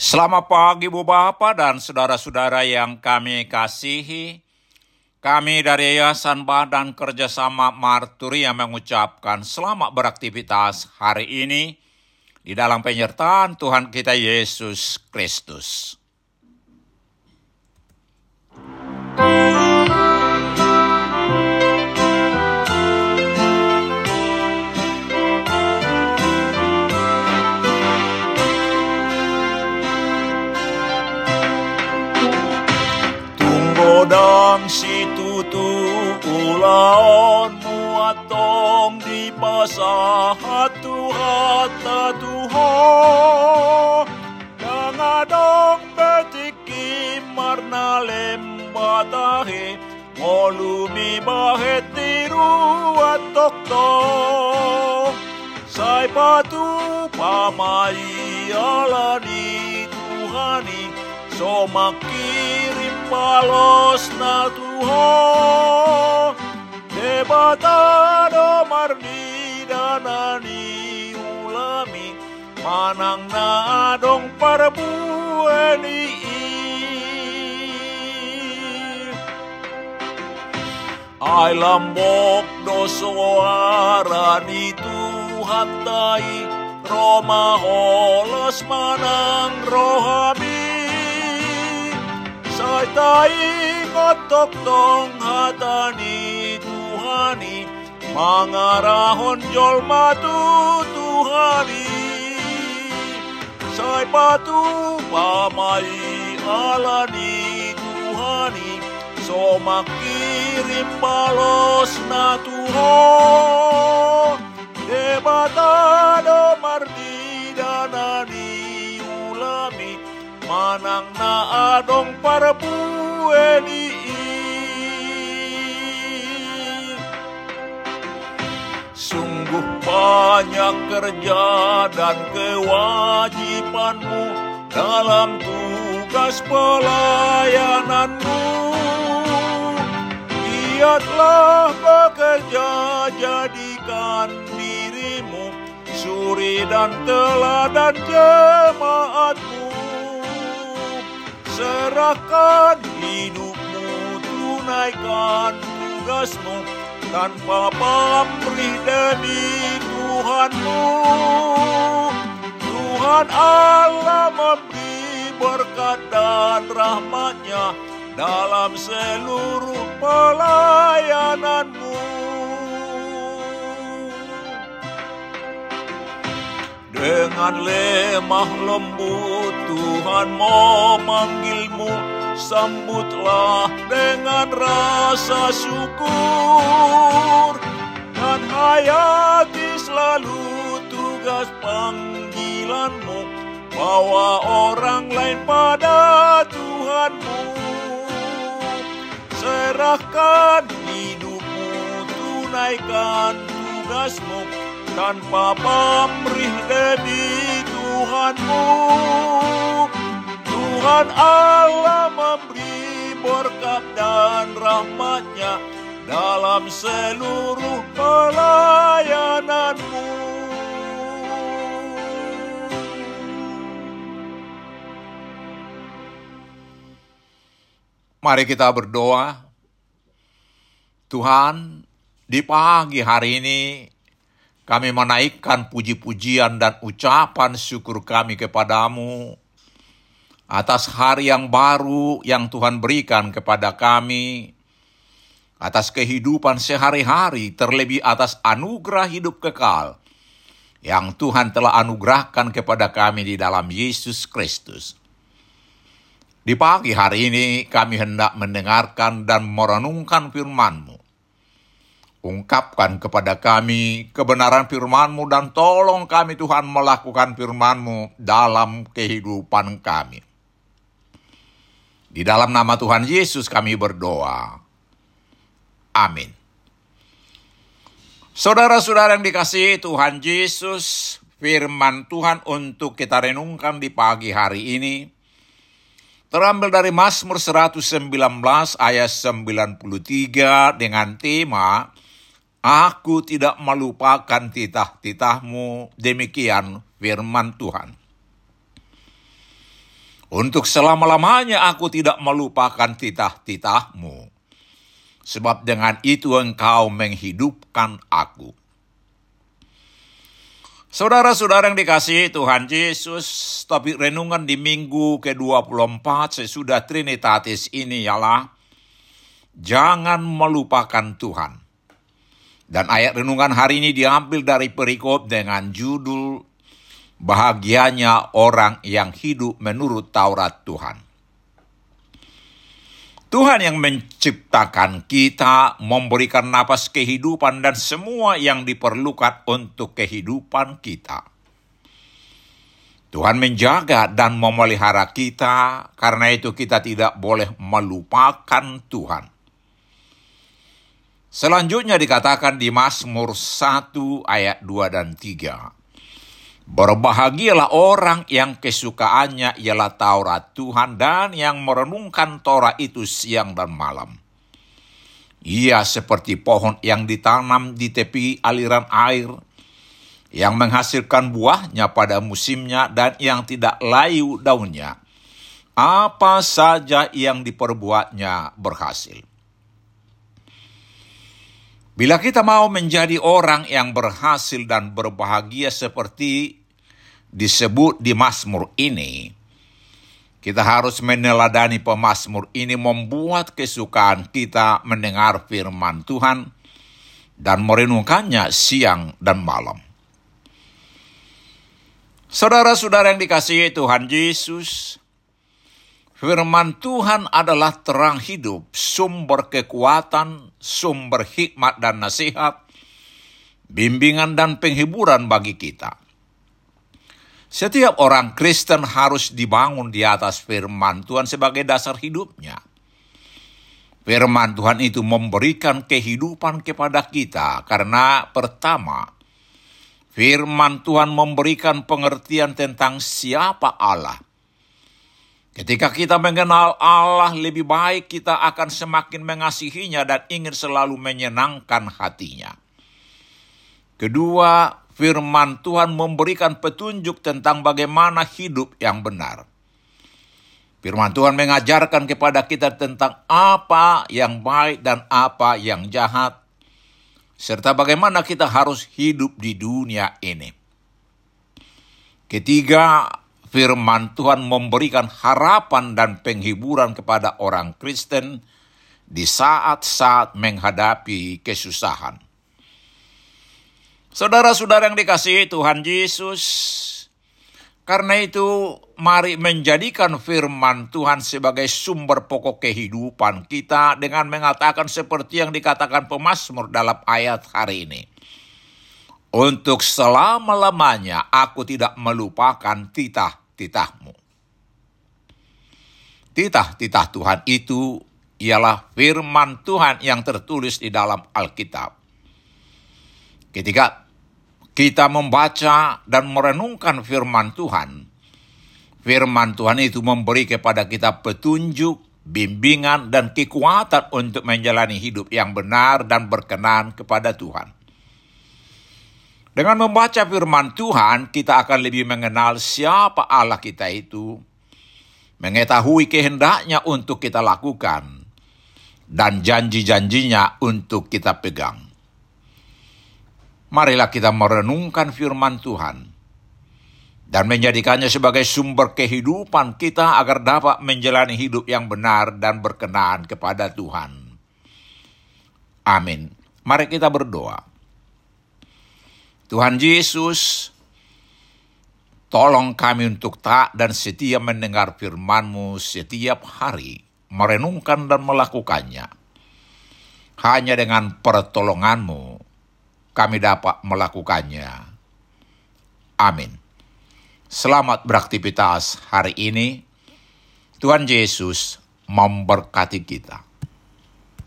Selamat pagi Bu Bapak dan saudara-saudara yang kami kasihi. Kami dari Yayasan Badan Kerjasama Marturi yang mengucapkan selamat beraktivitas hari ini di dalam penyertaan Tuhan kita Yesus Kristus. Tu ulaon muatong di pasahat Tuhan Tuhan Nangadong betiki marna lembatahe Molumi bahet tiru atok to. Sai patu pamai alani Tuhani Somak kirim balos na Tuhan Debatado marni danani ulami Manang na adong parbueni Ay lambok do suara ni Tuhan tai. Roma holos manang rohami Sai tai ngotok tong hatani Tuhani Mangarahon jol matu Tuhani. Sai patu pamai alani Tuhani Somak kirim balos na Tuhan Debatado Manang na adong parbueni Sungguh banyak kerja dan kewajibanmu dalam tugas pelayananmu. Giatlah bekerja jadikan dirimu suri dan teladan jemaatmu. Serahkan hidupmu, tunaikan tugasmu tanpa pamrih demi Tuhanmu. Tuhan Allah memberi berkat dan rahmatnya dalam seluruh pelayananmu. Dengan lemah lembut Tuhan memanggilmu Sambutlah dengan rasa syukur. Dan hayati selalu tugas panggilanmu Bawa orang lain pada Tuhanmu. Serahkan hidupmu, tunaikan tugasmu tanpa pamrih demi Tuhanmu. Tuhan Allah memberi berkat dan rahmatnya dalam seluruh pelayananmu. Mari kita berdoa. Tuhan, di pagi hari ini kami menaikkan puji-pujian dan ucapan syukur kami kepadamu atas hari yang baru yang Tuhan berikan kepada kami, atas kehidupan sehari-hari, terlebih atas anugerah hidup kekal yang Tuhan telah anugerahkan kepada kami di dalam Yesus Kristus. Di pagi hari ini kami hendak mendengarkan dan merenungkan firman-Mu. Ungkapkan kepada kami kebenaran firman-Mu dan tolong kami Tuhan melakukan firman-Mu dalam kehidupan kami. Di dalam nama Tuhan Yesus kami berdoa. Amin. Saudara-saudara yang dikasihi Tuhan Yesus, firman Tuhan untuk kita renungkan di pagi hari ini terambil dari Mazmur 119 ayat 93 dengan tema Aku tidak melupakan titah-titahmu, demikian firman Tuhan. Untuk selama-lamanya aku tidak melupakan titah-titahmu. Sebab dengan itu engkau menghidupkan aku. Saudara-saudara yang dikasihi Tuhan Yesus, topik renungan di minggu ke-24 sesudah Trinitatis ini ialah Jangan melupakan Tuhan. Dan ayat renungan hari ini diambil dari perikop dengan judul Bahagianya orang yang hidup menurut Taurat Tuhan. Tuhan yang menciptakan kita, memberikan napas kehidupan dan semua yang diperlukan untuk kehidupan kita. Tuhan menjaga dan memelihara kita, karena itu kita tidak boleh melupakan Tuhan. Selanjutnya dikatakan di Mazmur 1 ayat 2 dan 3. Berbahagialah orang yang kesukaannya ialah Taurat Tuhan dan yang merenungkan Torah itu siang dan malam. Ia seperti pohon yang ditanam di tepi aliran air, yang menghasilkan buahnya pada musimnya dan yang tidak layu daunnya. Apa saja yang diperbuatnya berhasil. Bila kita mau menjadi orang yang berhasil dan berbahagia seperti disebut di Mazmur ini, kita harus meneladani pemazmur ini membuat kesukaan kita mendengar firman Tuhan dan merenungkannya siang dan malam. Saudara-saudara yang dikasihi Tuhan Yesus, firman Tuhan adalah terang hidup, sumber kekuatan, sumber hikmat dan nasihat, bimbingan dan penghiburan bagi kita. Setiap orang Kristen harus dibangun di atas firman Tuhan sebagai dasar hidupnya. Firman Tuhan itu memberikan kehidupan kepada kita karena pertama, firman Tuhan memberikan pengertian tentang siapa Allah. Ketika kita mengenal Allah lebih baik, kita akan semakin mengasihinya dan ingin selalu menyenangkan hatinya. Kedua, firman Tuhan memberikan petunjuk tentang bagaimana hidup yang benar. Firman Tuhan mengajarkan kepada kita tentang apa yang baik dan apa yang jahat, serta bagaimana kita harus hidup di dunia ini. Ketiga, firman Tuhan memberikan harapan dan penghiburan kepada orang Kristen di saat-saat menghadapi kesusahan. Saudara-saudara yang dikasihi Tuhan Yesus, karena itu mari menjadikan firman Tuhan sebagai sumber pokok kehidupan kita dengan mengatakan seperti yang dikatakan pemazmur dalam ayat hari ini. Untuk selama-lamanya aku tidak melupakan titah-titahmu. Titah-titah Tuhan itu ialah firman Tuhan yang tertulis di dalam Alkitab. Ketika kita membaca dan merenungkan firman Tuhan, firman Tuhan itu memberi kepada kita petunjuk, bimbingan, dan kekuatan untuk menjalani hidup yang benar dan berkenan kepada Tuhan. Dengan membaca firman Tuhan, kita akan lebih mengenal siapa Allah kita itu, mengetahui kehendaknya untuk kita lakukan, dan janji-janjinya untuk kita pegang marilah kita merenungkan firman Tuhan dan menjadikannya sebagai sumber kehidupan kita agar dapat menjalani hidup yang benar dan berkenan kepada Tuhan. Amin. Mari kita berdoa. Tuhan Yesus, tolong kami untuk tak dan setia mendengar firman-Mu setiap hari, merenungkan dan melakukannya. Hanya dengan pertolongan-Mu, kami dapat melakukannya. Amin. Selamat beraktivitas hari ini. Tuhan Yesus memberkati kita.